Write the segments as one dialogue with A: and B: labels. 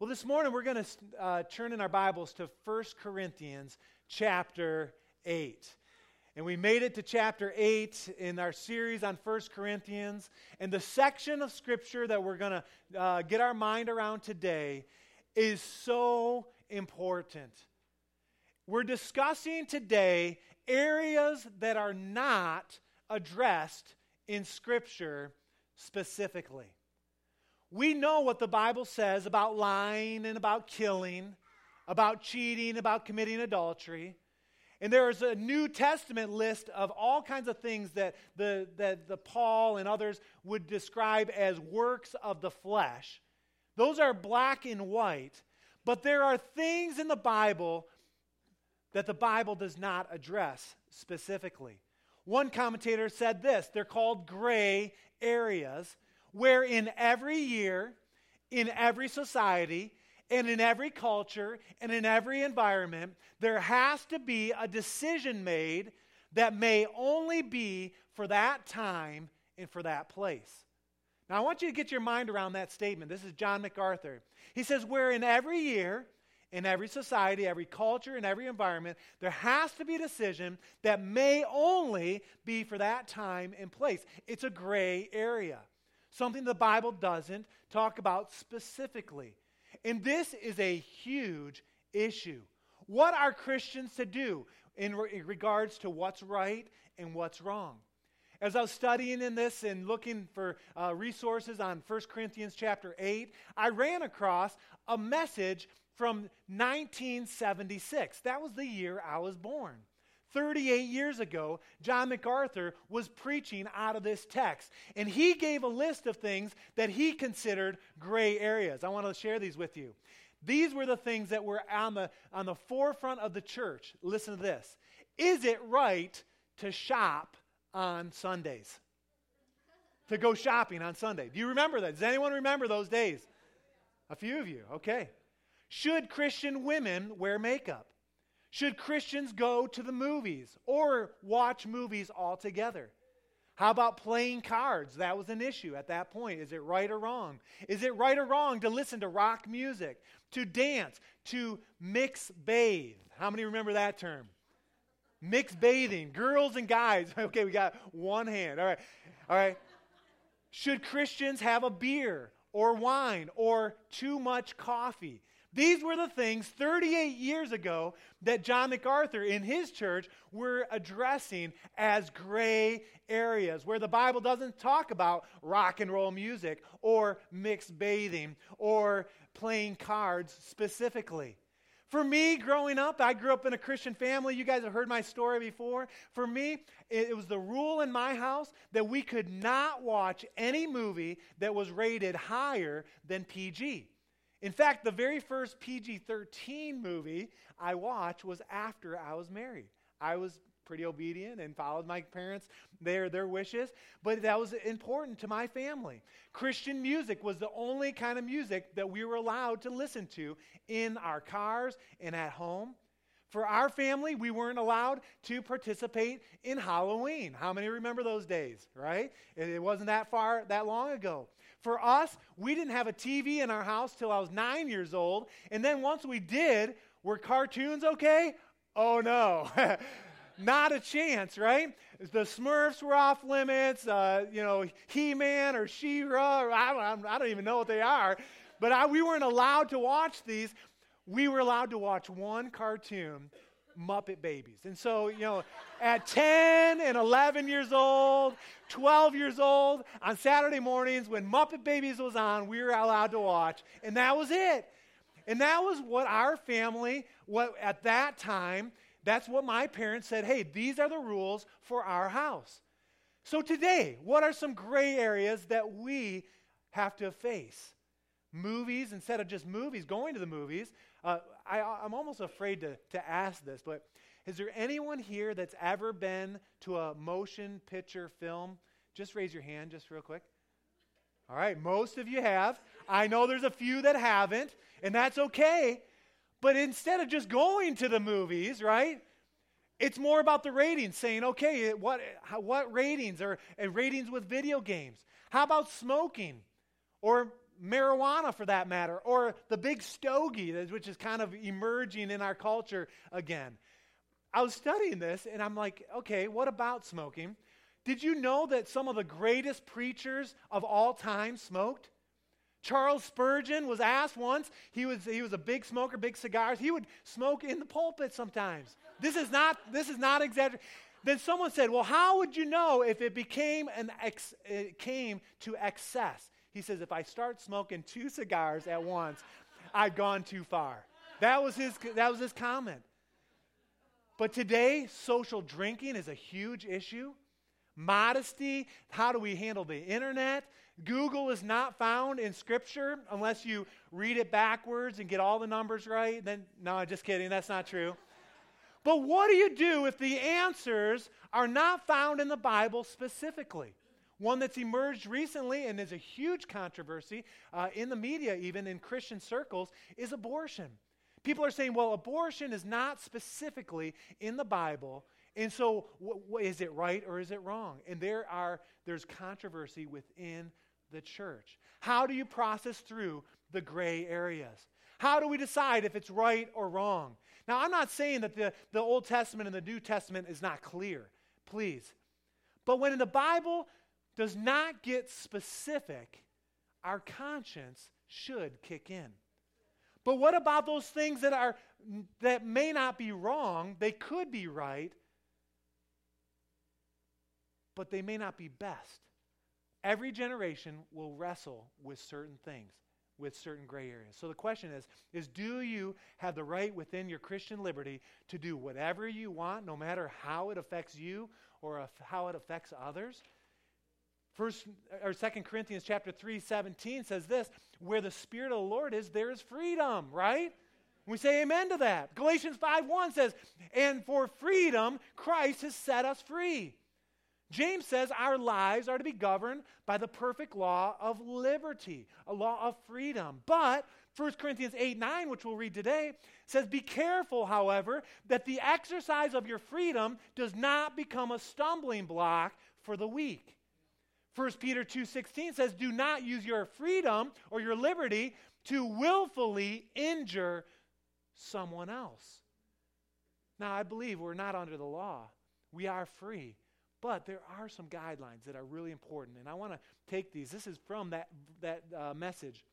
A: Well, this morning we're going to uh, turn in our Bibles to 1 Corinthians chapter 8. And we made it to chapter 8 in our series on 1 Corinthians. And the section of Scripture that we're going to uh, get our mind around today is so important. We're discussing today areas that are not addressed in Scripture specifically. We know what the Bible says about lying and about killing, about cheating, about committing adultery. And there is a New Testament list of all kinds of things that the, that the Paul and others would describe as works of the flesh. Those are black and white. But there are things in the Bible that the Bible does not address specifically. One commentator said this they're called gray areas where in every year, in every society, and in every culture, and in every environment, there has to be a decision made that may only be for that time and for that place. Now, I want you to get your mind around that statement. This is John MacArthur. He says, Where in every year, in every society, every culture, in every environment, there has to be a decision that may only be for that time and place. It's a gray area something the Bible doesn't talk about specifically. And this is a huge issue. What are Christians to do in, re- in regards to what's right and what's wrong? As I was studying in this and looking for uh, resources on 1 Corinthians chapter 8, I ran across a message from 1976. That was the year I was born. 38 years ago, John MacArthur was preaching out of this text. And he gave a list of things that he considered gray areas. I want to share these with you. These were the things that were on the, on the forefront of the church. Listen to this Is it right to shop on Sundays? to go shopping on Sunday. Do you remember that? Does anyone remember those days? A few of you, okay. Should Christian women wear makeup? Should Christians go to the movies or watch movies altogether? How about playing cards? That was an issue at that point. Is it right or wrong? Is it right or wrong to listen to rock music, to dance, to mix bathe? How many remember that term? Mixed bathing, girls and guys. Okay, we got one hand. All right. All right. Should Christians have a beer or wine or too much coffee? These were the things 38 years ago that John MacArthur in his church were addressing as gray areas where the Bible doesn't talk about rock and roll music or mixed bathing or playing cards specifically. For me, growing up, I grew up in a Christian family. You guys have heard my story before. For me, it, was the rule in my house that we could not watch any movie that was rated higher than PG. In fact, the very first PG 13 movie I watched was after I was married. I was pretty obedient and followed my parents their their wishes but that was important to my family. Christian music was the only kind of music that we were allowed to listen to in our cars and at home. For our family we weren't allowed to participate in halloween. How many remember those days right? It wasn't that far that long ago for us, we didn't have a TV in our house till I was nine years old. And then once we did, were cartoons okay? Oh no. Not a chance, right? The Smurfs were off limits. Uh, you know, He Man or She Ra, I, I, don't even know what they are. But I, we weren't allowed to watch these. We were allowed to watch one cartoon Muppet Babies. And so, you know, at 10 and 11 years old, 12 years old, on Saturday mornings when Muppet Babies was on, we were allowed to watch. And that was it. And that was what our family, what at that time, that's what my parents said, hey, these are the rules for our house. So today, what are some gray areas that we have to face? Movies, instead of just movies, going to the movies, uh, I, I'm almost afraid to, to ask this, but is there anyone here that's ever been to a motion picture film? Just raise your hand, just real quick. All right, most of you have. I know there's a few that haven't, and that's okay. But instead of just going to the movies, right? It's more about the ratings, saying, okay, what, what ratings are and ratings with video games? How about smoking? Or marijuana for that matter, or the big stogie, which is kind of emerging in our culture again. I was studying this and I'm like, okay, what about smoking? Did you know that some of the greatest preachers of all time smoked? Charles Spurgeon was asked once, he was, he was a big smoker, big cigars. He would smoke in the pulpit sometimes. This is not, this is not exaggerated. Then someone said, Well, how would you know if it became an ex, it came to excess? He says, If I start smoking two cigars at once, I've gone too far. That was his, that was his comment. But today, social drinking is a huge issue. Modesty, how do we handle the internet? Google is not found in Scripture unless you read it backwards and get all the numbers right. Then, no, I'm just kidding, that's not true. But what do you do if the answers are not found in the Bible specifically? One that's emerged recently and is a huge controversy uh, in the media, even in Christian circles, is abortion. People are saying, well, abortion is not specifically in the Bible, and so is it right or is it wrong? And there are there's controversy within the church. How do you process through the gray areas? How do we decide if it's right or wrong? Now, I'm not saying that the, the Old Testament and the New Testament is not clear, please. But when in the Bible does not get specific, our conscience should kick in. But what about those things that are that may not be wrong, they could be right, but they may not be best. Every generation will wrestle with certain things, with certain gray areas. So the question is is do you have the right within your Christian liberty to do whatever you want no matter how it affects you or how it affects others? First or Second Corinthians chapter 3 17 says this, where the Spirit of the Lord is, there is freedom, right? We say amen to that. Galatians 5 1 says, And for freedom, Christ has set us free. James says our lives are to be governed by the perfect law of liberty, a law of freedom. But 1 Corinthians 8 9, which we'll read today, says, Be careful, however, that the exercise of your freedom does not become a stumbling block for the weak. 1 Peter 2:16 says, "Do not use your freedom or your liberty to willfully injure someone else." Now, I believe we're not under the law. We are free. But there are some guidelines that are really important, and I want to take these. This is from that, that uh, message.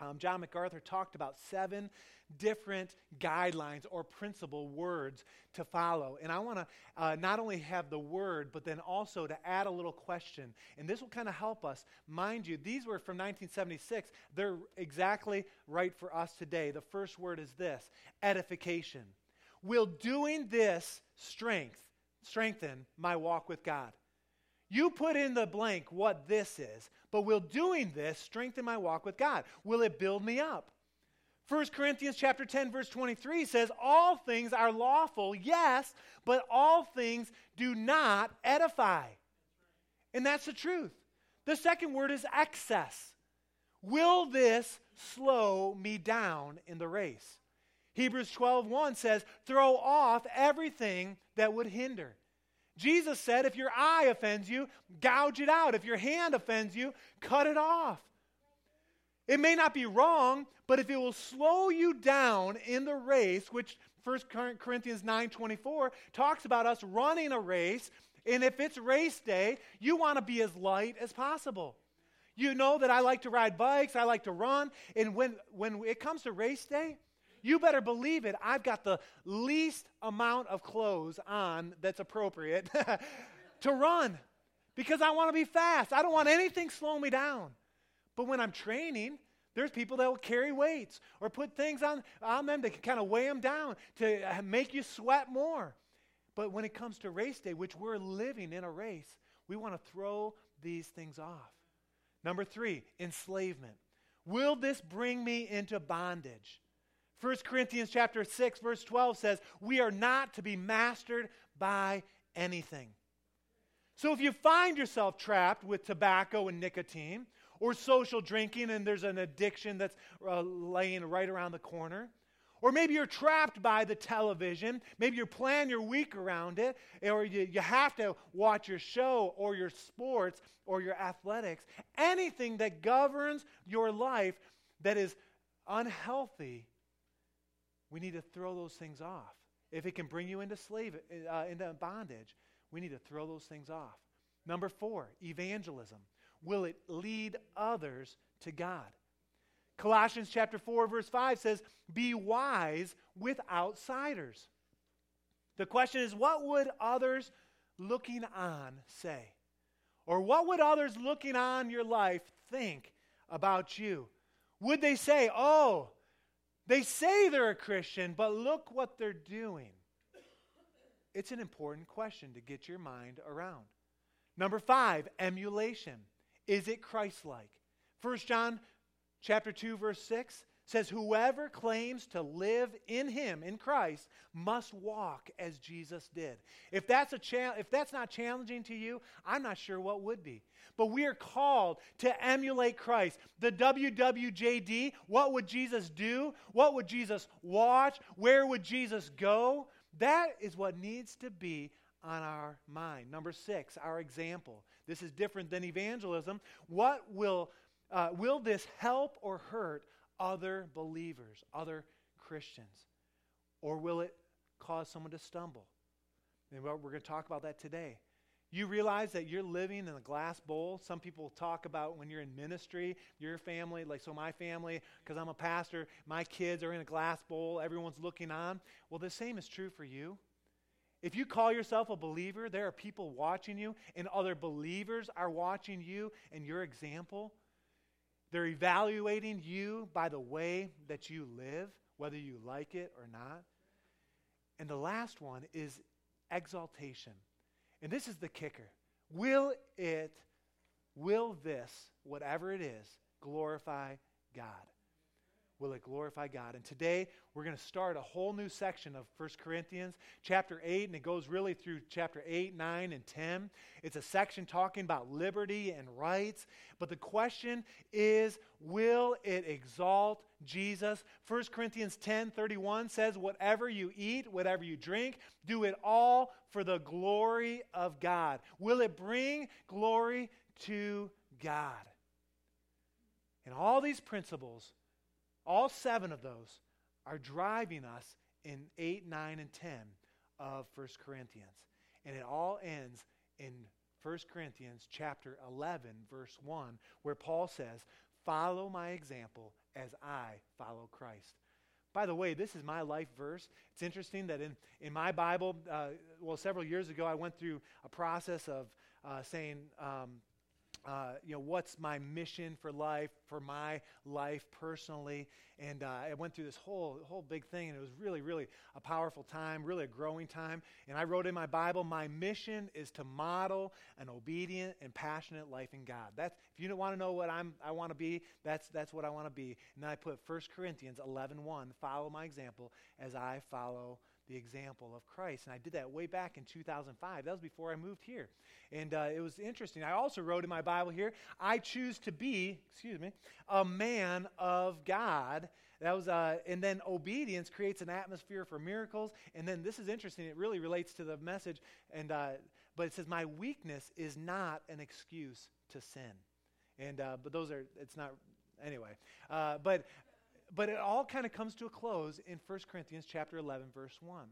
A: Um, John MacArthur talked about seven different guidelines or principle words to follow. And I want to uh, not only have the word, but then also to add a little question. And this will kind of help us. Mind you, these were from 1976. They're exactly right for us today. The first word is this edification. Will doing this strength, strengthen my walk with God? You put in the blank what this is, but will doing this strengthen my walk with God? Will it build me up? 1 Corinthians chapter 10 verse 23 says all things are lawful, yes, but all things do not edify. And that's the truth. The second word is excess. Will this slow me down in the race? Hebrews 12:1 says, "Throw off everything that would hinder." Jesus said, if your eye offends you, gouge it out. If your hand offends you, cut it off. It may not be wrong, but if it will slow you down in the race, which 1 Corinthians 9:24 talks about us running a race, and if it's race day, you want to be as light as possible. You know that I like to ride bikes, I like to run, and when when it comes to race day, you better believe it. I've got the least amount of clothes on that's appropriate to run because I want to be fast. I don't want anything slowing me down. But when I'm training, there's people that will carry weights or put things on, on them to kind of weigh them down to make you sweat more. But when it comes to race day, which we're living in a race, we want to throw these things off. Number three, enslavement. Will this bring me into bondage? 1 Corinthians chapter 6 verse 12 says, "We are not to be mastered by anything." So if you find yourself trapped with tobacco and nicotine, or social drinking and there's an addiction that's uh, laying right around the corner, Or maybe you're trapped by the television. Maybe you plan your week around it, or you, you have to watch your show or your sports or your athletics. Anything that governs your life that is unhealthy, we need to throw those things off. If it can bring you into slave, uh, into bondage, we need to throw those things off. Number four, evangelism. Will it lead others to God? Colossians chapter 4 verse 5 says, "Be wise with outsiders." The question is, what would others looking on say? Or what would others looking on your life think about you? Would they say, "Oh, they say they're a Christian, but look what they're doing"? It's an important question to get your mind around. Number 5, emulation. Is it Christ-like? 1 John chapter 2 verse 6 says whoever claims to live in him in Christ must walk as Jesus did. If that's a cha- if that's not challenging to you, I'm not sure what would be. But we are called to emulate Christ. The WWJD, what would Jesus do? What would Jesus watch? Where would Jesus go? That is what needs to be on our mind. Number 6, our example. This is different than evangelism. What will uh, will this help or hurt other believers, other Christians? Or will it cause someone to stumble? And we're going to talk about that today. You realize that you're living in a glass bowl. Some people talk about when you're in ministry, your family, like so my family, because I'm a pastor, my kids are in a glass bowl, everyone's looking on. Well, the same is true for you. If you call yourself a believer, there are people watching you, and other believers are watching you and your example. They're evaluating you by the way that you live, whether you like it or not. And the last one is exaltation. And this is the kicker. Will it, will this, whatever it is, glorify God? Will it glorify God. And today we're going to start a whole new section of 1 Corinthians, chapter 8, and it goes really through chapter 8, 9, and 10. It's a section talking about liberty and rights. But the question is will it exalt Jesus? 1 Corinthians 10 31 says, Whatever you eat, whatever you drink, do it all for the glory of God. Will it bring glory to God? And all these principles all seven of those are driving us in 8, 9, and 10 of 1 Corinthians. And it all ends in 1 Corinthians chapter 11, verse 1, where Paul says, Follow my example as I follow Christ. By the way, this is my life verse. It's interesting that in, in my Bible, uh, well, several years ago, I went through a process of uh, saying, um, uh, you know, what's my mission for life, for my life personally. And uh, I went through this whole, whole big thing, and it was really, really a powerful time, really a growing time. And I wrote in my Bible, my mission is to model an obedient and passionate life in God. That's, if you want to know what I'm, I want to be, that's, that's what I want to be. And then I put 1 Corinthians 11, 1, follow my example as I follow the example of Christ. And I did that way back in 2005. That was before I moved here. And uh, it was interesting. I also wrote in my Bible here, I choose to be, excuse me, a man of God. That was, uh, and then obedience creates an atmosphere for miracles. And then this is interesting. It really relates to the message. And, uh, but it says, my weakness is not an excuse to sin. And, uh, but those are, it's not, anyway. Uh, but but it all kind of comes to a close in 1 Corinthians chapter 11 verse 1.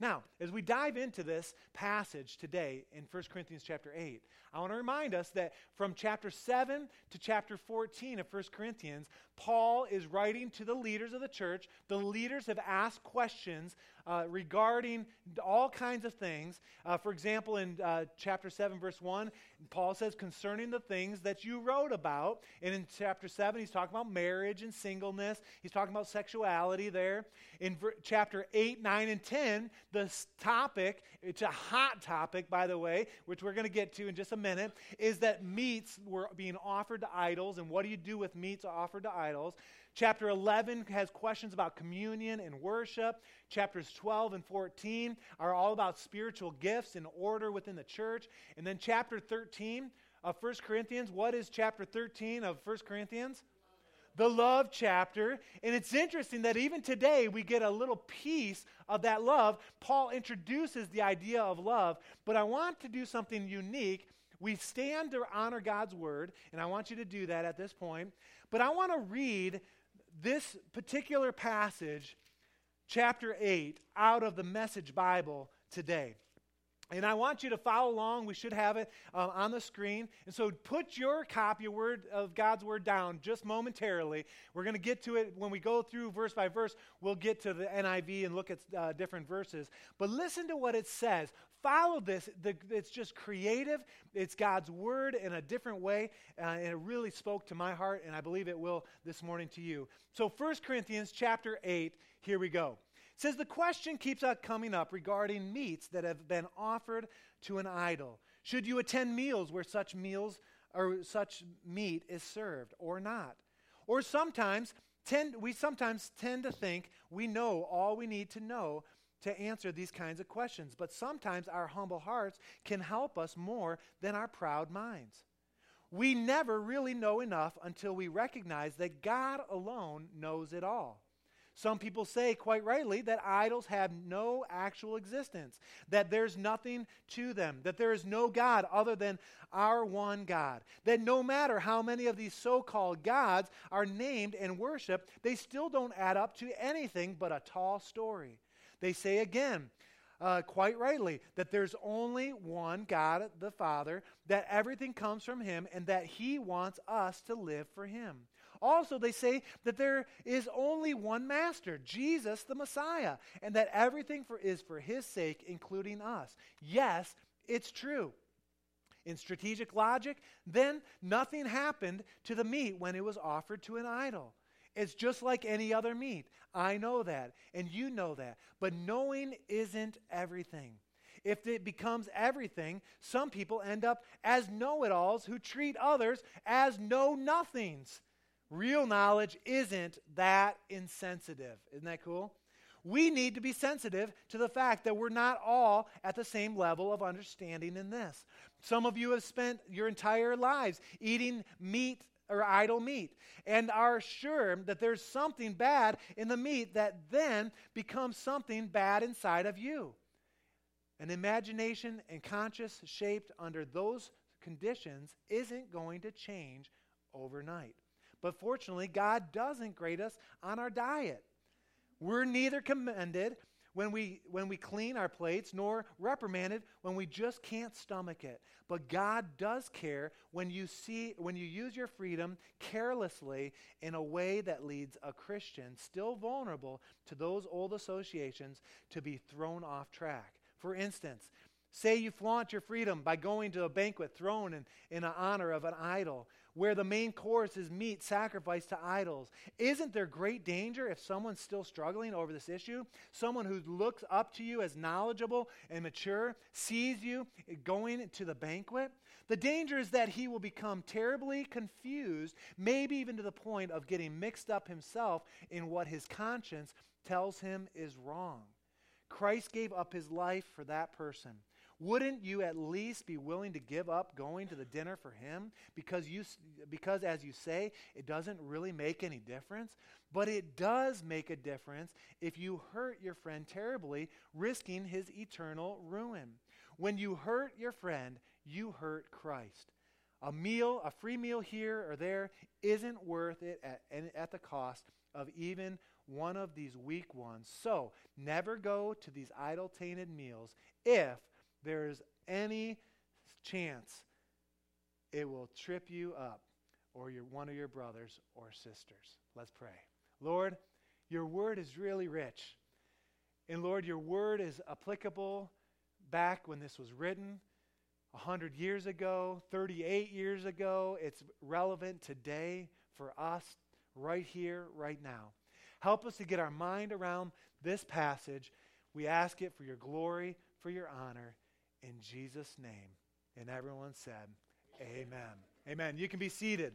A: Now, as we dive into this passage today in 1 Corinthians chapter 8, I want to remind us that from chapter 7 to chapter 14 of 1 Corinthians, Paul is writing to the leaders of the church. The leaders have asked questions uh, regarding all kinds of things. Uh, for example, in uh, chapter 7, verse 1, Paul says, concerning the things that you wrote about. And in chapter 7, he's talking about marriage and singleness. He's talking about sexuality there. In chapter 8, 9, and 10, the topic, it's a hot topic, by the way, which we're going to get to in just a minute, is that meats were being offered to idols. And what do you do with meats offered to idols? Chapter 11 has questions about communion and worship. Chapters 12 and 14 are all about spiritual gifts and order within the church. And then chapter 13 of 1 Corinthians, what is chapter 13 of 1 Corinthians? the love chapter. And it's interesting that even today we get a little piece of that love. Paul introduces the idea of love, but I want to do something unique. We stand to honor God's word, and I want you to do that at this point. But I want to read this particular passage, chapter 8, out of the Message Bible today. And I want you to follow along. We should have it uh, on the screen. And so put your copy of, word, of God's Word down just momentarily. We're going to get to it when we go through verse by verse. We'll get to the NIV and look at uh, different verses. But listen to what it says. Follow this. The, it's just creative. It's God's Word in a different way. Uh, and it really spoke to my heart, and I believe it will this morning to you. So 1 Corinthians chapter 8, here we go. Says the question keeps on coming up regarding meats that have been offered to an idol. Should you attend meals where such meals or such meat is served or not? Or sometimes tend, we sometimes tend to think we know all we need to know to answer these kinds of questions, but sometimes our humble hearts can help us more than our proud minds. We never really know enough until we recognize that God alone knows it all. Some people say, quite rightly, that idols have no actual existence, that there's nothing to them, that there is no God other than our one God, that no matter how many of these so called gods are named and worshiped, they still don't add up to anything but a tall story. They say again, uh, quite rightly, that there's only one God, the Father, that everything comes from Him, and that He wants us to live for Him. Also, they say that there is only one master, Jesus the Messiah, and that everything for, is for his sake, including us. Yes, it's true. In strategic logic, then nothing happened to the meat when it was offered to an idol. It's just like any other meat. I know that, and you know that. But knowing isn't everything. If it becomes everything, some people end up as know it alls who treat others as know nothings. Real knowledge isn't that insensitive. Isn't that cool? We need to be sensitive to the fact that we're not all at the same level of understanding in this. Some of you have spent your entire lives eating meat or idol meat and are sure that there's something bad in the meat that then becomes something bad inside of you. An imagination and conscience shaped under those conditions isn't going to change overnight. But fortunately, God doesn't grade us on our diet. We're neither commended when we, when we clean our plates, nor reprimanded when we just can't stomach it. But God does care when you, see, when you use your freedom carelessly in a way that leads a Christian, still vulnerable to those old associations, to be thrown off track. For instance, say you flaunt your freedom by going to a banquet thrown in, in honor of an idol where the main course is meat sacrificed to idols. Isn't there great danger if someone's still struggling over this issue? Someone who looks up to you as knowledgeable and mature sees you going to the banquet? The danger is that he will become terribly confused, maybe even to the point of getting mixed up himself in what his conscience tells him is wrong. Christ gave up his life for that person. Wouldn't you at least be willing to give up going to the dinner for him? Because you because as you say it doesn't really make any difference. But it does make a difference if you hurt your friend terribly risking his eternal ruin. When you hurt your friend you hurt Christ. A meal a free meal here or there isn't worth it at, at the cost of even one of these weak ones. So never go to these idol tainted meals if there's any chance it will trip you up or your, one of your brothers or sisters. Let's pray. Lord, your word is really rich. And Lord, your word is applicable back when this was written 100 years ago, 38 years ago. It's relevant today for us right here, right now. Help us to get our mind around this passage. We ask it for your glory, for your honor in Jesus' name. And everyone said, Amen. Amen. You can be seated.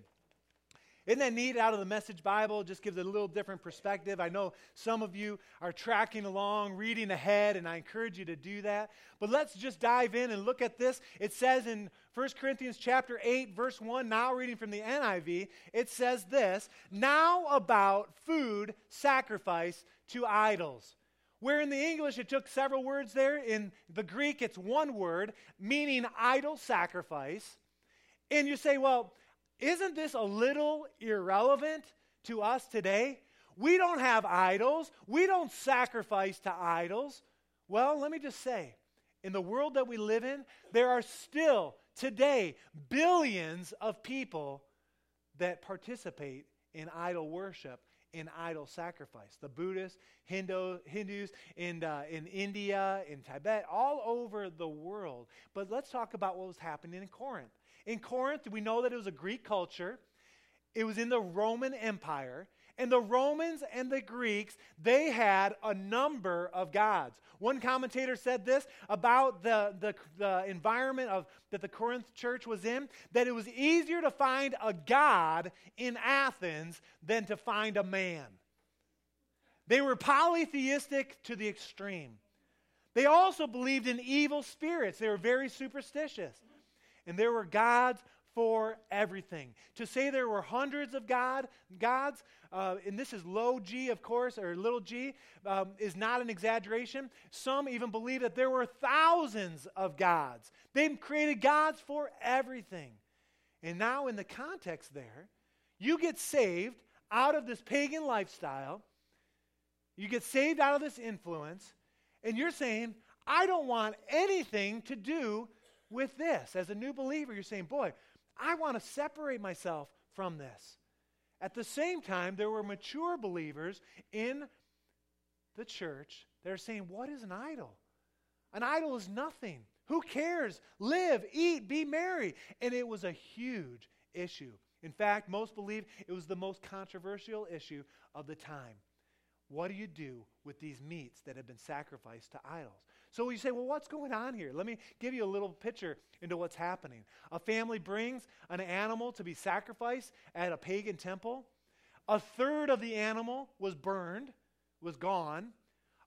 A: Isn't that neat out of the Message Bible? Just gives a little different perspective. I know some of you are tracking along, reading ahead, and I encourage you to do that. But let's just dive in and look at this. It says in 1 Corinthians chapter 8, verse 1, now reading from the NIV, it says this Now about food sacrifice to idols. Where in the English it took several words there, in the Greek it's one word, meaning idol sacrifice. And you say, well, isn't this a little irrelevant to us today? We don't have idols. We don't sacrifice to idols. Well, let me just say, in the world that we live in, there are still today billions of people that participate in idol worship, in idol sacrifice. The Buddhists, Hindu, Hindus in, uh, in India, in Tibet, all over the world. But let's talk about what was happening in Corinth. In Corinth, we know that it was a Greek culture, it was in the Roman Empire. And the Romans and the Greeks, they had a number of gods. One commentator said this about the, the, the, environment of, that the Corinth church was in that it was easier to find a god in Athens than to find a man. They were polytheistic to the extreme. They also believed in evil spirits, they were very superstitious and there were gods for everything. To say there were hundreds of God gods, uh, and this is low g, of course, or little g, um, is not an exaggeration. Some even believe that there were thousands of gods. They created gods for everything. And now, in the context there, you get saved out of this pagan lifestyle. You get saved out of this influence, and you're saying, I don't want anything to do with this. As a new believer, you're saying, Boy, I want to separate myself from this. At the same time, there were mature believers in the church that are saying, What is an idol? An idol is nothing. Who cares? Live, eat, be merry. And it was a huge issue. In fact, most believe it was the most controversial issue of the time. What do you do with these meats that have been sacrificed to idols? So you say, well, what's going on here? Let me give you a little picture into what's happening. A family brings an animal to be sacrificed at a pagan temple. A third of the animal was burned, was gone.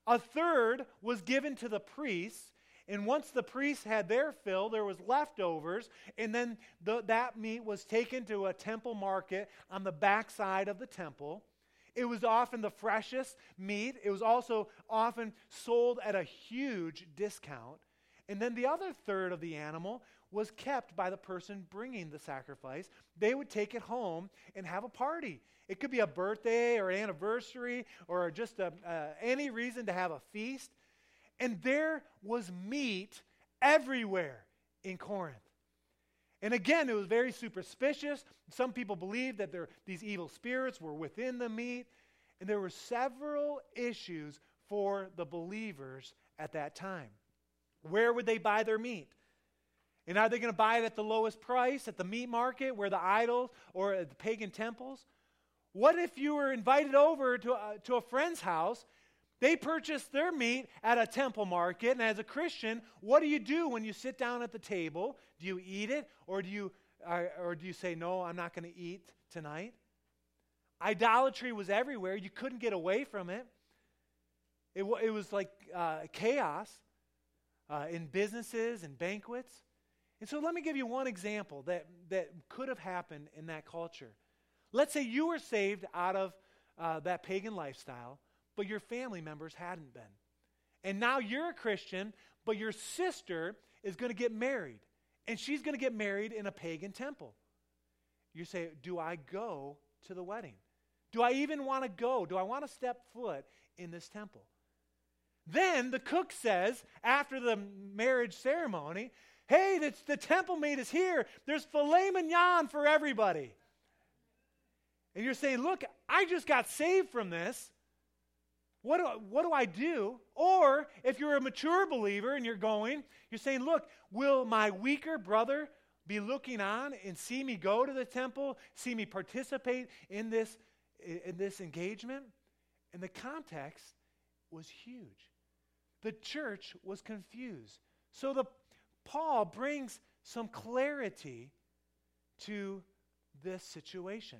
A: A third was given to the priests. And once the priests had their fill, there was leftovers, and then the, that meat was taken to a temple market on the backside of the temple. It was often the freshest meat. It was also often sold at a huge discount. And then the other third of the animal was kept by the person bringing the sacrifice. They would take it home and have a party. It could be a birthday or an anniversary or just a, uh, any reason to have a feast. And there was meat everywhere in Corinth. And again, it was very superstitious. Some people believed that there, these evil spirits were within the meat. And there were several issues for the believers at that time. Where would they buy their meat? And are they going to buy it at the lowest price at the meat market where the idols or at the pagan temples? What if you were invited over to, uh, to a friend's house they purchased their meat at a temple market. And as a Christian, what do you do when you sit down at the table? Do you eat it or do you, or, or do you say, no, I'm not going to eat tonight? Idolatry was everywhere. You couldn't get away from it. It, it was like uh, chaos uh, in businesses and banquets. And so let me give you one example that, that could have happened in that culture. Let's say you were saved out of uh, that pagan lifestyle but your family members hadn't been. And now you're a Christian, but your sister is going to get married, and she's going to get married in a pagan temple. You say, Do I go to the wedding? Do I even want to go? Do I want to step foot in this temple? Then the cook says, after the marriage ceremony, Hey, the, temple meat is here. There's filet mignon for everybody. And you're saying, Look, I just got saved from this. What do, what do I do? Or if you're a mature believer and you're going, you're saying, Look, will my weaker brother be looking on and see me go to the temple, see me participate in this, in this engagement? And the context was huge. The church was confused. So the Paul brings some clarity to this situation.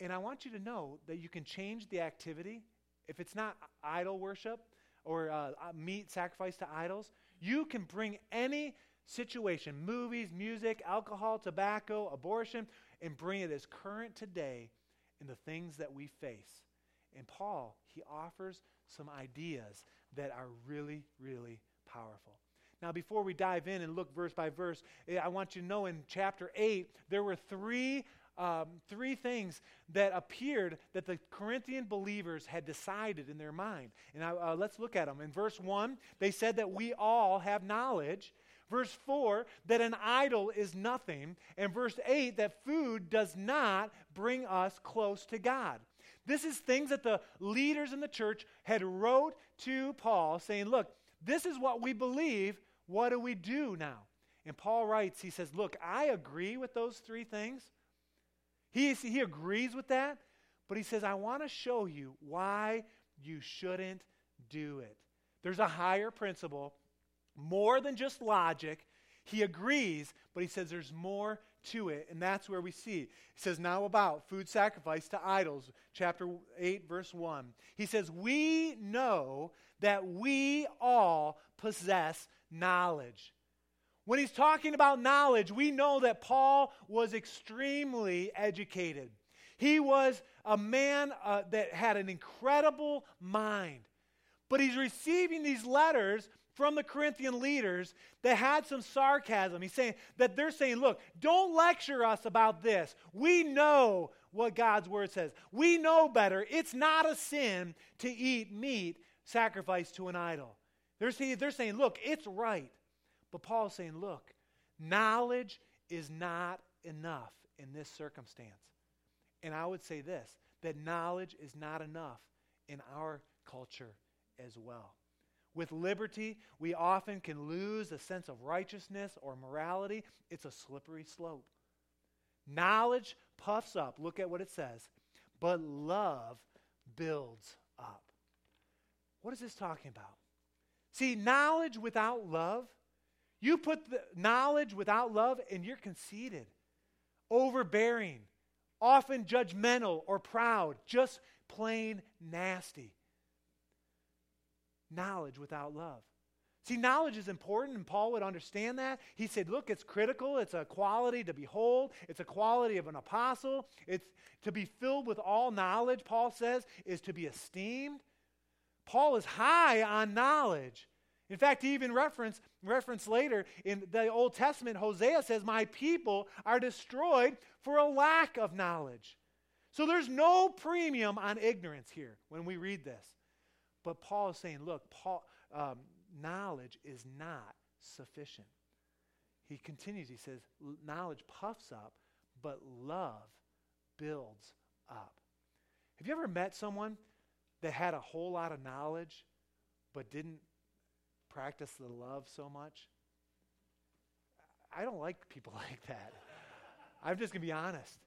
A: And I want you to know that you can change the activity. If it's not idol worship or uh, uh meat sacrifice to idols, you can bring any situation movies, music, alcohol, tobacco, abortion and bring it as current today in the things that we face. And Paul, he offers some ideas that are really, really powerful. Now, before we dive in and look verse by verse, eh, I want you to know in chapter 8, there were three, um, three things that appeared that the Corinthian believers had decided in their mind. And uh, let's look at them. In verse 1, they said that we all have knowledge. Verse 4, that an idol is nothing. And verse 8, that food does not bring us close to God. This is things that the leaders in the church had wrote to Paul saying, look, this is what we believe. What do we do now? And Paul writes, he says, look, I agree with those three things. He, he agrees with that, but he says, I want to show you why you shouldn't do it. There's a higher principle more than just logic. He agrees, but he says there's more to it, and that's where we see. He says, Now about food sacrifice to idols, chapter 8, verse 1. He says, We know that we all possess knowledge. When he's talking about knowledge, we know that Paul was extremely educated. He was a man uh, that had an incredible mind. But he's receiving these letters from the Corinthian leaders that had some sarcasm. He's saying that they're saying, look, don't lecture us about this. We know what God's word says. We know better. It's not a sin to eat meat sacrificed to an idol. They're saying, they're saying look, it's right. But Paul's saying, look, knowledge is not enough in this circumstance. And I would say this that knowledge is not enough in our culture as well. With liberty, we often can lose a sense of righteousness or morality. It's a slippery slope. Knowledge puffs up. Look at what it says. But love builds up. What is this talking about? See, knowledge without love, you put the knowledge without love and you're conceited, overbearing, often judgmental or proud, just plain nasty knowledge without love. See, knowledge is important, and Paul would understand that. He said, Look, it's critical. It's a quality to behold, it's a quality of an apostle. It's to be filled with all knowledge, Paul says, is to be esteemed. Paul is high on knowledge. In fact, he even reference, reference later in the Old Testament, Hosea says, My people are destroyed for a lack of knowledge. So there's no premium on ignorance here when we read this. But Paul is saying, look, Paul, um, knowledge is not sufficient. He continues, he says, knowledge puffs up, but love builds up. Have you ever met someone that had a whole lot of knowledge but didn't practice the love so much? I don't like people like that. I'm just going to be honest.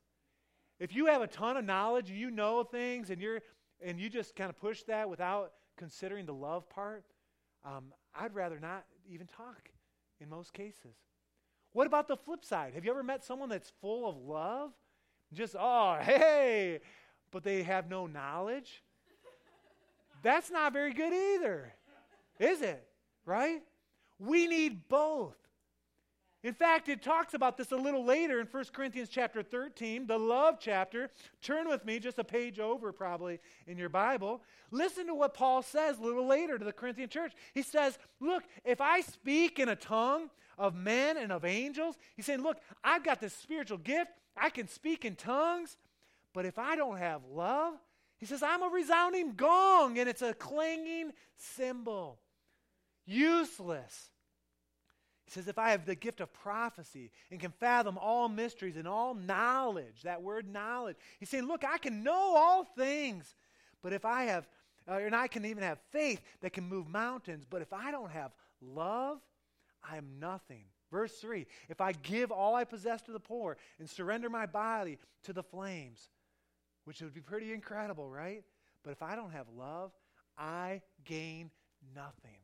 A: If you have a ton of knowledge and you know things and you're and you just kind of push that without considering the love part, um, I'd rather not even talk in most cases. What about the flip side? Have you ever met someone that's full of love? Just, oh, hey, but they have no knowledge? That's not very good either, is it? Right? We need both. In fact, it talks about this a little later in 1 Corinthians chapter 13, the love chapter. Turn with me just a page over, probably, in your Bible. Listen to what Paul says a little later to the Corinthian church. He says, Look, if I speak in a tongue of men and of angels, he's saying, Look, I've got this spiritual gift. I can speak in tongues. But if I don't have love, he says, I'm a resounding gong and it's a clanging cymbal. Useless. He says, If I have the gift of prophecy and can fathom all mysteries and all knowledge, that word knowledge, he's saying, Look, I can know all things. But if I have, uh, and I can even have faith that can move mountains, but if I don't have love, I am nothing. Verse 3 If I give all I possess to the poor and surrender my body to the flames, which would be pretty incredible, right? But if I don't have love, I gain nothing.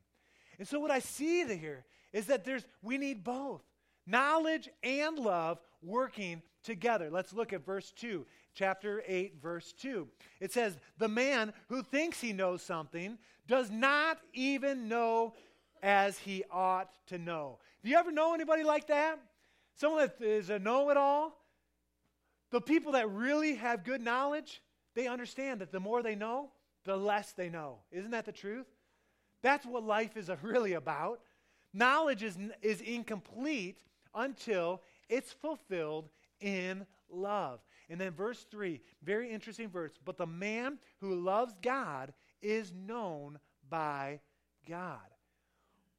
A: And so what I see here is that there's we need both knowledge and love working together. Let's look at verse 2, chapter 8, verse 2. It says, The man who thinks he knows something does not even know as he ought to know. Do you ever know anybody like that? Someone that is a know it all? The people that really have good knowledge, they understand that the more they know, the less they know. Isn't that the truth? That's what life is really about. Knowledge is, is incomplete until it's fulfilled in love. And then verse 3, very interesting verse. But the man who loves God is known by God.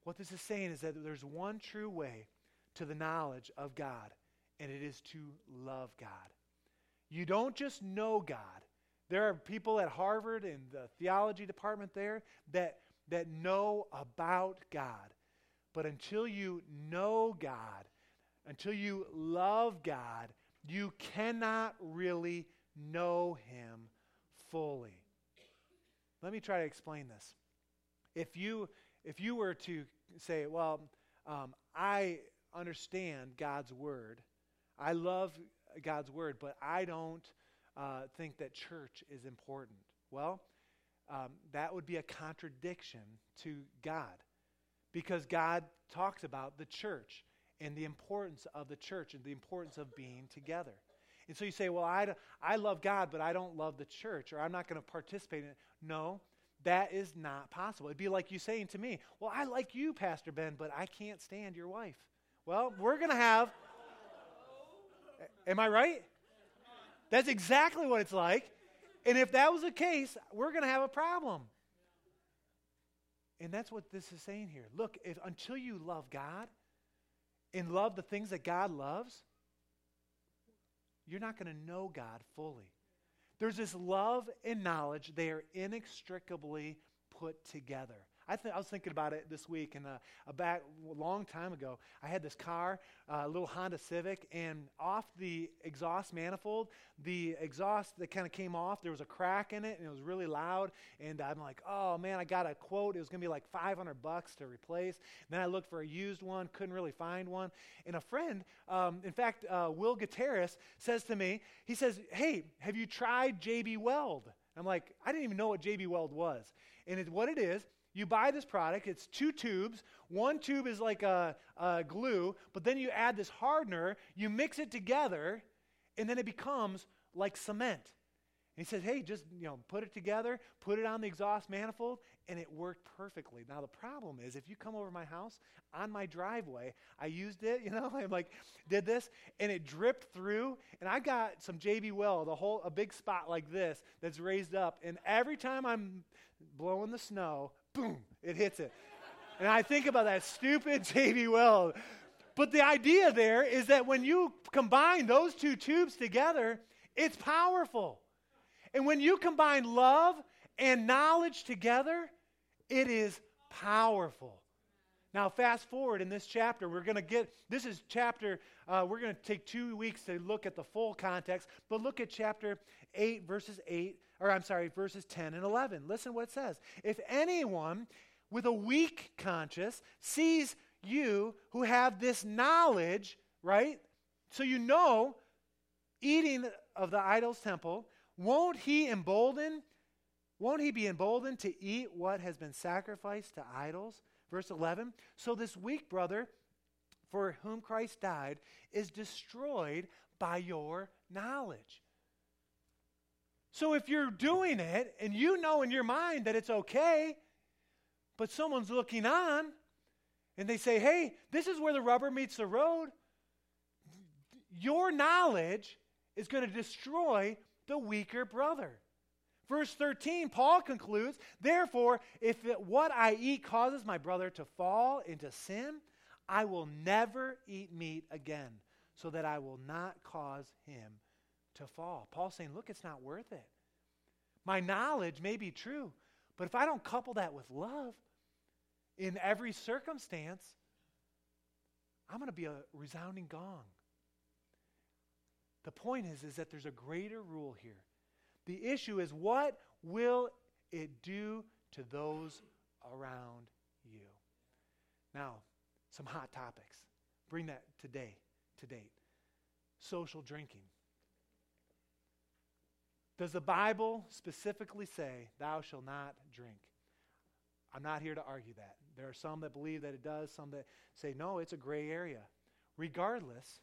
A: What this is saying is that there's one true way to the knowledge of God, and it is to love God. You don't just know God. There are people at Harvard in the theology department there that, that know about God. But until you know God, until you love God, you cannot really know Him fully. Let me try to explain this. If you, if you were to say, well, um, I understand God's Word, I love God's Word, but I don't uh, think that church is important. Well, um, that would be a contradiction to God because God talks about the church and the importance of the church and the importance of being together. And so you say, well, I, I love God, but I don't love the church, or I'm not going to participate in it. No, that is not possible. It'd be like you saying to me, well, I like you, Pastor Ben, but I can't stand your wife. Well, we're going to have. Am I right? That's exactly what it's like. And if that was the case, we're going to have a problem. And that's what this is saying here. Look, if, until you love God, and love the things that God loves, you're not going to know God fully. There's this love and knowledge, they are inextricably put together. I, th- I was thinking about it this week, and uh, a back long time ago, I had this car, uh, a little Honda Civic, and off the exhaust manifold, the exhaust that kind of came off, there was a crack in it, and it was really loud. And I'm like, oh man, I got a quote. It was going to be like 500 bucks to replace. And then I looked for a used one, couldn't really find one. And a friend, um, in fact, uh, Will Gutierrez, says to me, he says, hey, have you tried JB Weld? I'm like, I didn't even know what JB Weld was. And it, what it is, you buy this product, it's two tubes. One tube is like a, a, glue, but then you add this hardener, you mix it together, and then it becomes like cement. And he says, hey, just you know, put it together, put it on the exhaust manifold, and it worked perfectly. Now the problem is if you come over my house on my driveway, I used it, you know, I'm like did this, and it dripped through, and I got some JB Weld, a whole a big spot like this that's raised up, and every time I'm blowing the snow, boom, it hits it. And I think about that stupid JB Weld. But the idea there is that when you combine those two tubes together, it's powerful. And when you combine love and knowledge together, it is powerful. Now, fast forward in this chapter, we're going to get this is chapter, uh, we're going to take two weeks to look at the full context, but look at chapter 8, verses 8 or I'm sorry, verses 10 and 11. Listen what it says. If anyone with a weak conscience sees you who have this knowledge, right? So you know eating of the idol's temple, won't he embolden? Won't he be emboldened to eat what has been sacrificed to idols? Verse 11. So this weak brother for whom Christ died is destroyed by your knowledge. So if you're doing it and you know in your mind that it's okay, but someone's looking on and they say, hey, this is where the rubber meets the road, your knowledge is going to destroy the weaker brother. Verse 13, Paul concludes, Therefore, if it, what I eat causes my brother to fall into sin, I will never eat meat again, so that I will not cause him to fall. Paul's saying, look, it's not worth it. My knowledge may be true, but if I don't couple that with love in every circumstance, I'm going to be a resounding gong. The point is, is that there's a greater rule here. The issue is what will it do to those around you? Now, some hot topics. Bring that today, to date. social drinking. Does the Bible specifically say, Thou shalt not drink? I'm not here to argue that. There are some that believe that it does, some that say, no, it's a gray area. Regardless,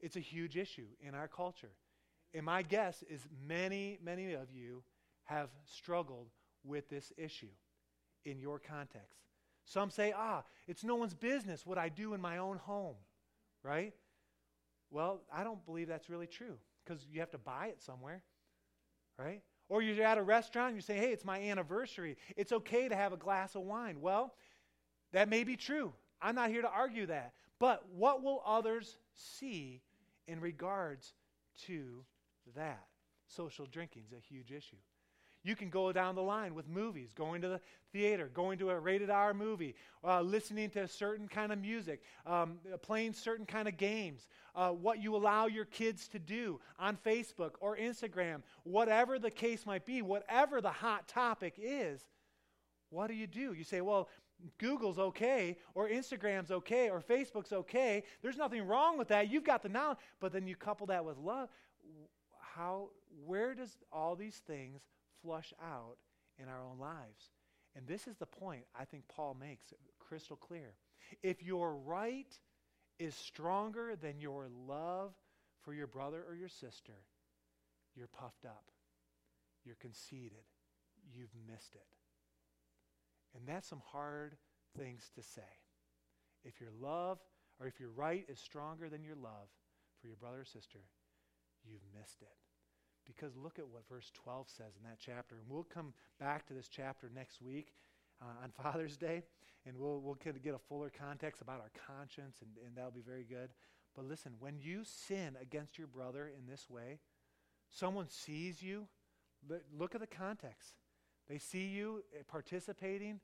A: it's a huge issue in our culture. And my guess is many, many of you have struggled with this issue in your context. Some say, ah, it's no one's business what I do in my own home, right? Well, I don't believe that's really true because you have to buy it somewhere, right? Or you're at a restaurant and you say, hey, it's my anniversary. It's okay to have a glass of wine. Well, that may be true. I'm not here to argue that. But what will others see in regards to that? Social drinking is a huge issue. You can go down the line with movies, going to the theater, going to a rated R movie, uh, listening to a certain kind of music, um, playing certain kind of games, uh, what you allow your kids to do on Facebook or Instagram, whatever the case might be, whatever the hot topic is. What do you do? You say, well, Google's okay, or Instagram's okay, or Facebook's okay. There's nothing wrong with that. You've got the knowledge. But then you couple that with love. How, where does all these things flush out in our own lives? And this is the point I think Paul makes crystal clear. If your right is stronger than your love for your brother or your sister, you're puffed up, you're conceited, you've missed it. And that's some hard things to say. If your love or if your right is stronger than your love for your brother or sister, you've missed it. Because look at what verse 12 says in that chapter. And we'll come back to this chapter next week uh, on Father's Day, and we'll, we'll get, a fuller context about our conscience, and, and that'll be very good. But listen, when you sin against your brother in this way, someone sees you, look at the context. They see you eh, participating,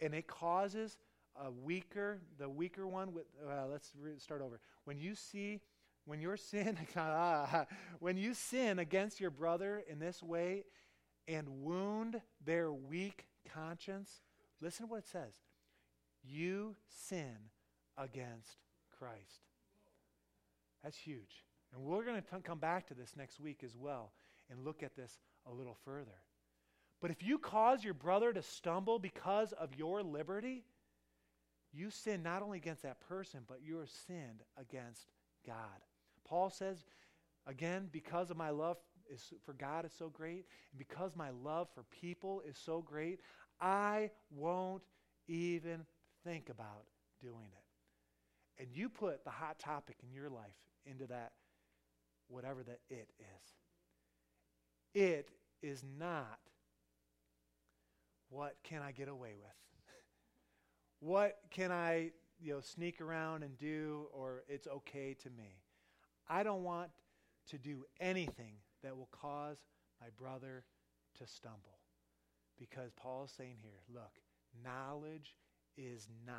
A: and it causes a weaker, the weaker one. With uh, let's re- start over. When you see, when your sin, when you sin against your brother in this way, and wound their weak conscience, listen to what it says. You sin against Christ. That's huge. And we're going to come back to this next week as well and look at this a little further. But if you cause your brother to stumble because of your liberty, you sin not only against that person, but you are sinned against God. Paul says, again, because of my love is, for God is so great, and because my love for people is so great, I won't even think about doing it. And you put the hot topic in your life into that, whatever that it is. It is not what can I get away with? what can I, you know, sneak around and do or it's okay to me? I don't want to do anything that will cause my brother to stumble. Because Paul is saying here, look, knowledge is not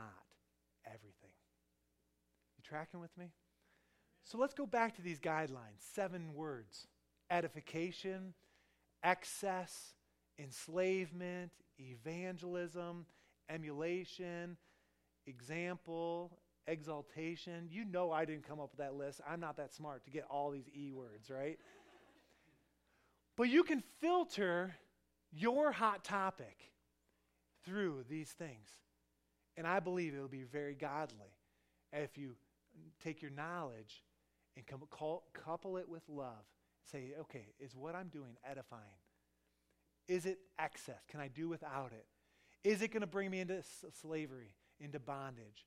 A: everything. You tracking with me? So let's go back to these guidelines. Seven words edification, excess, enslavement, evangelism, emulation, example, exaltation. You know I didn't come up with that list. I'm not that smart to get all these E words, right? but you can filter your hot topic through these things. And I believe it will be very godly if you take your knowledge and couple it with love. Say, okay, is what I'm doing edifying? Is it excess? Can I do without it? Is it going to bring me into s- slavery, into bondage?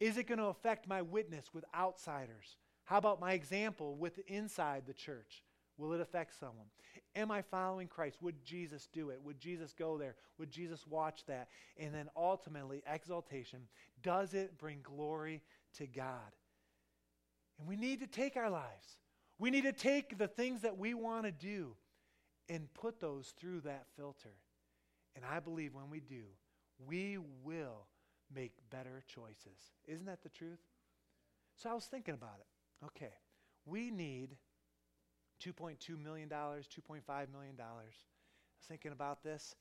A: Is it going to affect my witness with outsiders? How about my example with inside the church? Will it affect someone? Am I following Christ? Would Jesus do it? Would Jesus go there? Would Jesus watch that? And then ultimately, exaltation. Does it bring glory to God? And we need to take our lives. We need to take the things that we want to do and put those through that filter. And I believe when we do, we will make better choices. Isn't that the truth? So I was thinking about it. Okay, we need $2.2 million, $2.5 million. I was thinking about this.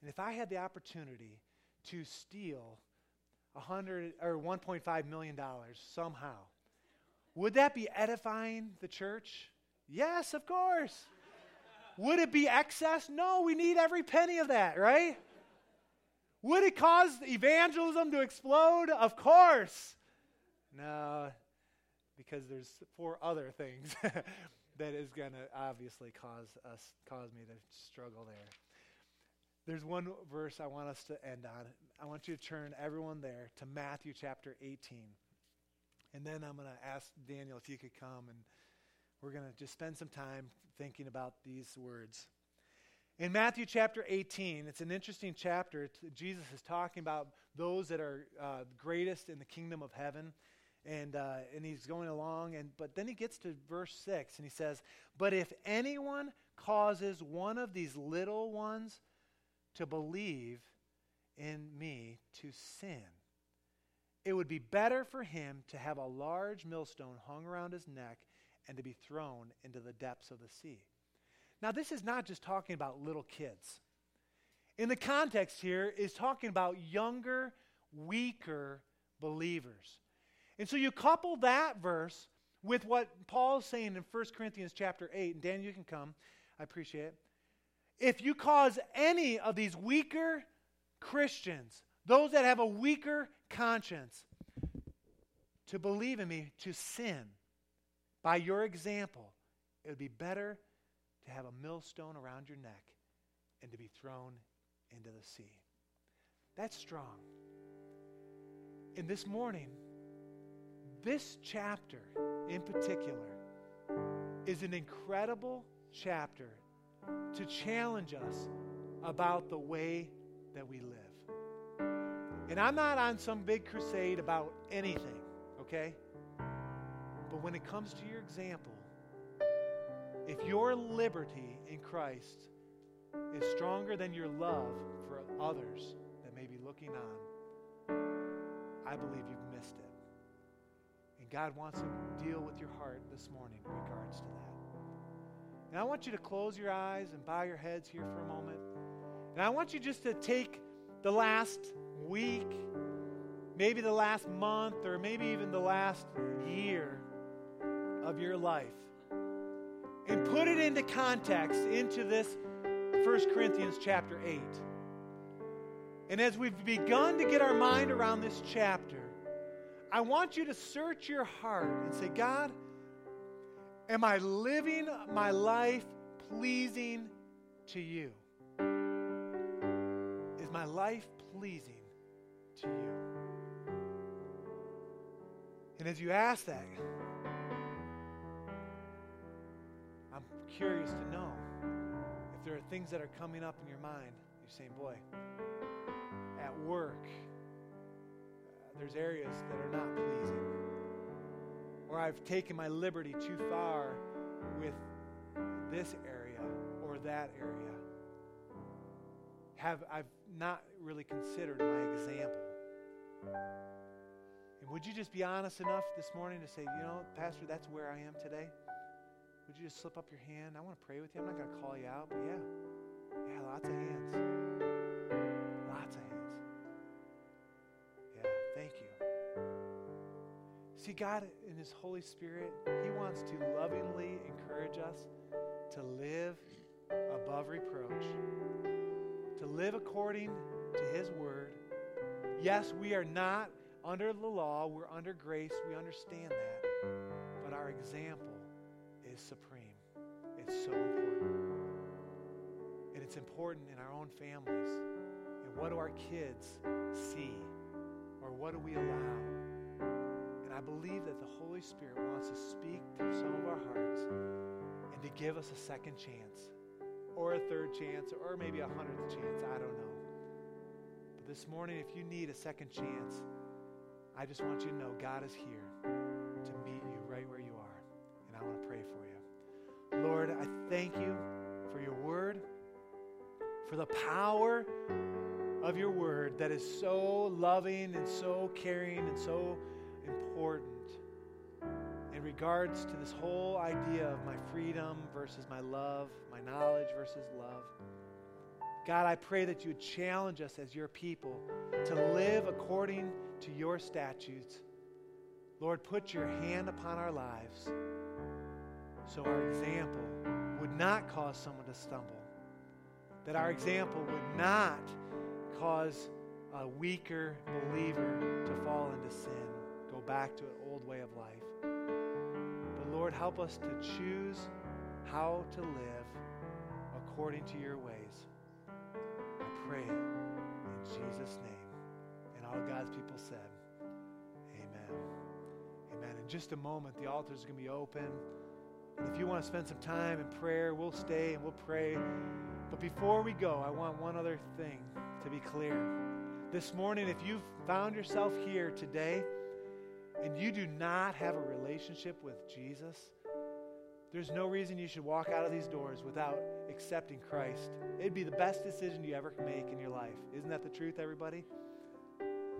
A: And if I had the opportunity to steal 100 or 1.5 million dollars somehow, Would that be edifying the church? Yes, of course. Would it be excess? No, we need every penny of that, right? Would it cause evangelism to explode? Of course. No, because there's four other things that is going to obviously cause us cause me to struggle there. There's one verse I want us to end on. I want you to turn everyone there to Matthew chapter 18. And then I'm going to ask Daniel if you could come and we're going to just spend some time thinking about these words. In Matthew chapter 18, it's an interesting chapter. It's, Jesus is talking about those that are uh, greatest in the kingdom of heaven. And, uh, and he's going along, and, but then he gets to verse 6, and he says, But if anyone causes one of these little ones to believe in me to sin, it would be better for him to have a large millstone hung around his neck and to be thrown into the depths of the sea. Now, this is not just talking about little kids. In the context here is talking about younger, weaker believers. And so you couple that verse with what Paul's saying in 1 Corinthians chapter 8, and Dan, you can come. I appreciate it. If you cause any of these weaker Christians, those that have a weaker conscience, to believe in me, to sin by your example, it would be better to have a millstone around your neck and to be thrown into the sea. That's strong. And this morning, this chapter in particular is an incredible chapter to challenge us about the way that we live. And I'm not on some big crusade about anything, okay? But when it comes to your example, if your liberty in Christ is stronger than your love for others that may be looking on, I believe you've missed it. And God wants to deal with your heart this morning in regards to that. And I want you to close your eyes and bow your heads here for a moment. And I want you just to take the last week, maybe the last month, or maybe even the last year of your life and put it into context into this 1 Corinthians chapter 8. And as we've begun to get our mind around this chapter, I want you to search your heart and say, God, am I living my life pleasing to you? Is my life pleasing to you? And as you ask that, curious to know if there are things that are coming up in your mind. You're saying, boy, at work, uh, there's areas that are not pleasing. Or I've taken my liberty too far with this area or that area. Have I've not really considered my example. And would you just be honest enough this morning to say, you know, Pastor, that's where I am today? Would you just slip up your hand? I want to pray with you. I'm not going to call you out, but yeah. Yeah, lots of hands. Lots of hands. Yeah, thank you. See, God, in His Holy Spirit, He wants to lovingly encourage us to live above reproach, to live according to His Word. Yes, we are not under the law, we're under grace. We understand that. But our example is supreme. It's so important. And it's important in our own families. And what do our kids see? Or what do we allow? And I believe that the Holy Spirit wants to speak to some of our hearts and to give us a second chance, or a third chance, or maybe a hundredth chance. I don't know. But this morning, if you need a second chance, I just want you to know God is here thank you for your word, for the power of your word that is so loving and so caring and so important in regards to this whole idea of my freedom versus my love, my knowledge versus love. God, I pray that you would challenge us as your people to live according to your statutes, Lord, put your hand upon our lives so our example would not cause someone to stumble, that our example would not cause a weaker believer to fall into sin, go back to an old way of life. But Lord, help us to choose how to live according to your ways. I pray in Jesus' name. And all God's people said, Amen. Amen. In just a moment, the altar is going to be open. And if you want to spend some time in prayer, we'll stay and we'll pray. But before we go, I want one other thing to be clear. This morning, if you've found yourself here today and you do not have a relationship with Jesus, there's no reason you should walk out of these doors without accepting Christ. It'd be the best decision you ever make in your life. Isn't that the truth, everybody?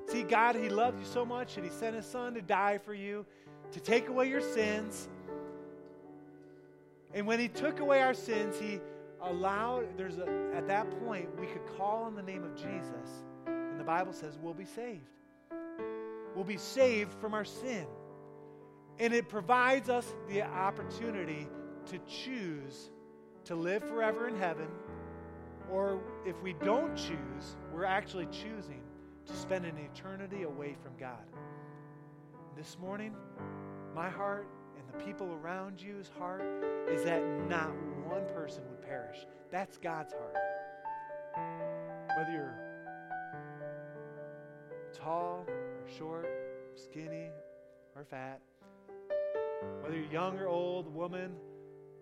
A: See, God, He loved you so much that He sent His Son to die for you, to take away your sins. And when He took away our sins, He allowed, there's a, at that point, we could call on the name of Jesus. And the Bible says we'll be saved. We'll be saved from our sin. And it provides us the opportunity to choose to live forever in heaven, or if we don't choose, we're actually choosing to spend an eternity away from God. This morning, my heart people around you's heart is that not one person would perish. That's God's heart. Whether you're tall or short, skinny or fat, whether you're young or old, woman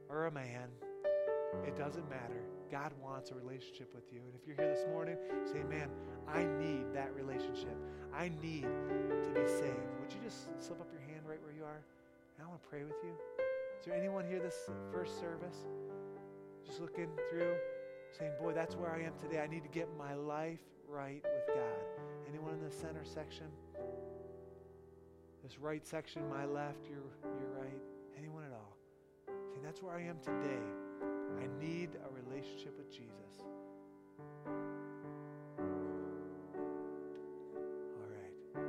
A: or a man, it doesn't matter. God wants a relationship with you. And if you're here this morning, say, man, I need that relationship. I need to be saved. Would you just slip up your hand right where you are? And I want to pray with you. Is there anyone here this first service? Just looking through, saying, boy, that's where I am today. I need to get my life right with God. Anyone in the center section? This right section, my left, your, your right. Anyone at all? See, that's where I am today. I need a relationship with Jesus. All right.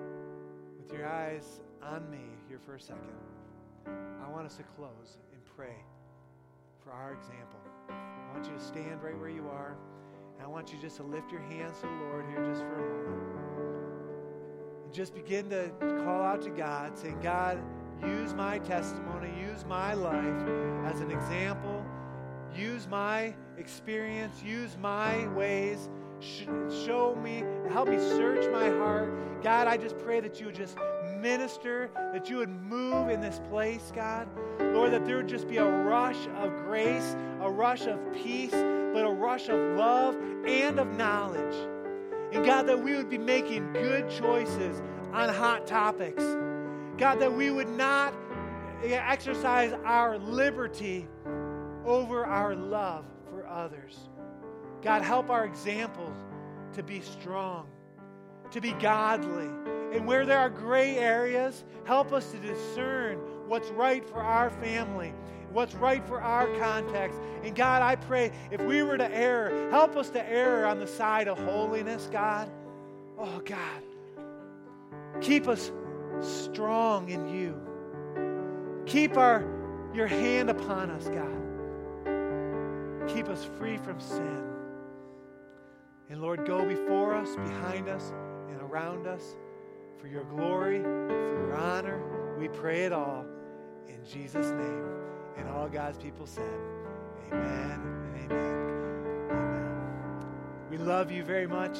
A: With your eyes on me here for a second, I want us to close and pray for our example. I want you to stand right where you are. And I want you just to lift your hands to the Lord here just for a moment And just begin to call out to God, saying, God, use my testimony, use my life as an example, use my experience, use my ways. Show me, help me search my heart. God, I just pray that you would just minister, that you would move in this place, God. Lord, that there would just be a rush of grace, a rush of peace, but a rush of love and of knowledge. And God, that we would be making good choices on hot topics. God, that we would not exercise our liberty over our love for others. God, help our examples to be strong, to be godly. And where there are gray areas, help us to discern what's right for our family what's right for our context. And God, I pray if we were to err, help us to err on the side of holiness, God. Oh, God. Keep us strong in you. Keep our, your hand upon us, God. Keep us free from sin. And Lord, go before us, behind us, and around us for your glory, for your honor. We pray it all in Jesus' name. And all God's people said, Amen and amen. Amen. We love you very much.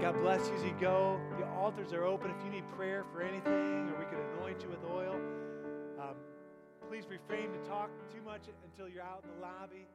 A: God bless you as you go. The altars are open if you need prayer for anything, or we can anoint you with oil. Um, please refrain to talk too much until you're out in the lobby.